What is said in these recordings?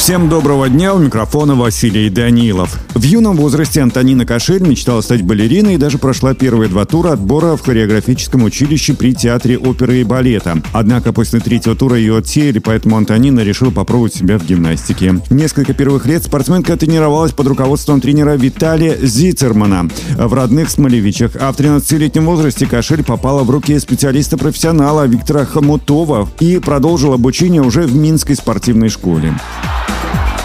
Всем доброго дня, у микрофона Василий Данилов. В юном возрасте Антонина Кашель мечтала стать балериной и даже прошла первые два тура отбора в хореографическом училище при Театре оперы и балета. Однако после третьего тура ее отсеяли, поэтому Антонина решила попробовать себя в гимнастике. Несколько первых лет спортсменка тренировалась под руководством тренера Виталия Зицермана в родных Смолевичах, а в 13-летнем возрасте Кашель попала в руки специалиста-профессионала Виктора Хомутова и продолжила обучение уже в Минской спортивной школе.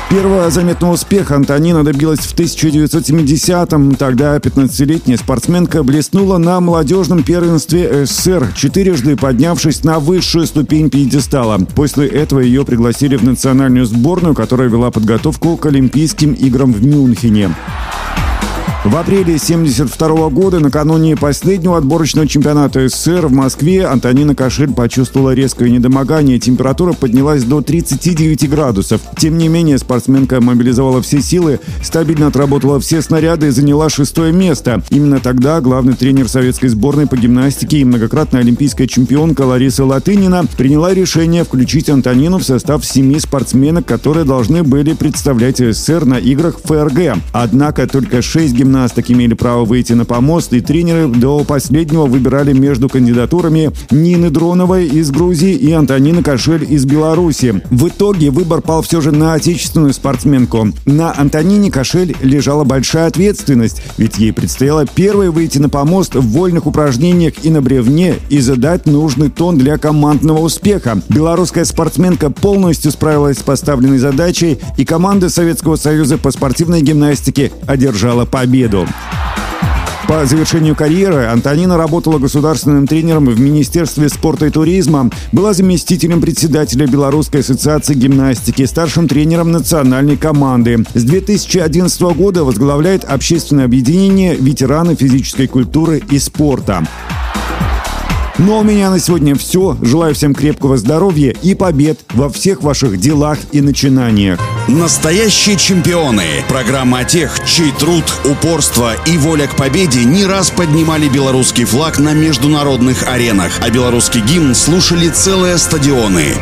Первого заметного успеха Антонина добилась в 1970-м. Тогда 15-летняя спортсменка блеснула на молодежном первенстве СССР, четырежды поднявшись на высшую ступень пьедестала. После этого ее пригласили в национальную сборную, которая вела подготовку к Олимпийским играм в Мюнхене. В апреле 1972 года, накануне последнего отборочного чемпионата СССР в Москве, Антонина Кашель почувствовала резкое недомогание. Температура поднялась до 39 градусов. Тем не менее, спортсменка мобилизовала все силы, стабильно отработала все снаряды и заняла шестое место. Именно тогда главный тренер советской сборной по гимнастике и многократная олимпийская чемпионка Лариса Латынина приняла решение включить Антонину в состав семи спортсменок, которые должны были представлять СССР на играх ФРГ. Однако только шесть гимнастиков 15 имели право выйти на помост, и тренеры до последнего выбирали между кандидатурами Нины Дроновой из Грузии и Антонины Кошель из Беларуси. В итоге выбор пал все же на отечественную спортсменку. На Антонине Кошель лежала большая ответственность, ведь ей предстояло первой выйти на помост в вольных упражнениях и на бревне и задать нужный тон для командного успеха. Белорусская спортсменка полностью справилась с поставленной задачей, и команда Советского Союза по спортивной гимнастике одержала победу победу. По завершению карьеры Антонина работала государственным тренером в Министерстве спорта и туризма, была заместителем председателя Белорусской ассоциации гимнастики, старшим тренером национальной команды. С 2011 года возглавляет общественное объединение «Ветераны физической культуры и спорта». Ну а у меня на сегодня все. Желаю всем крепкого здоровья и побед во всех ваших делах и начинаниях. Настоящие чемпионы. Программа о тех, чей труд, упорство и воля к победе не раз поднимали белорусский флаг на международных аренах, а белорусский гимн слушали целые стадионы.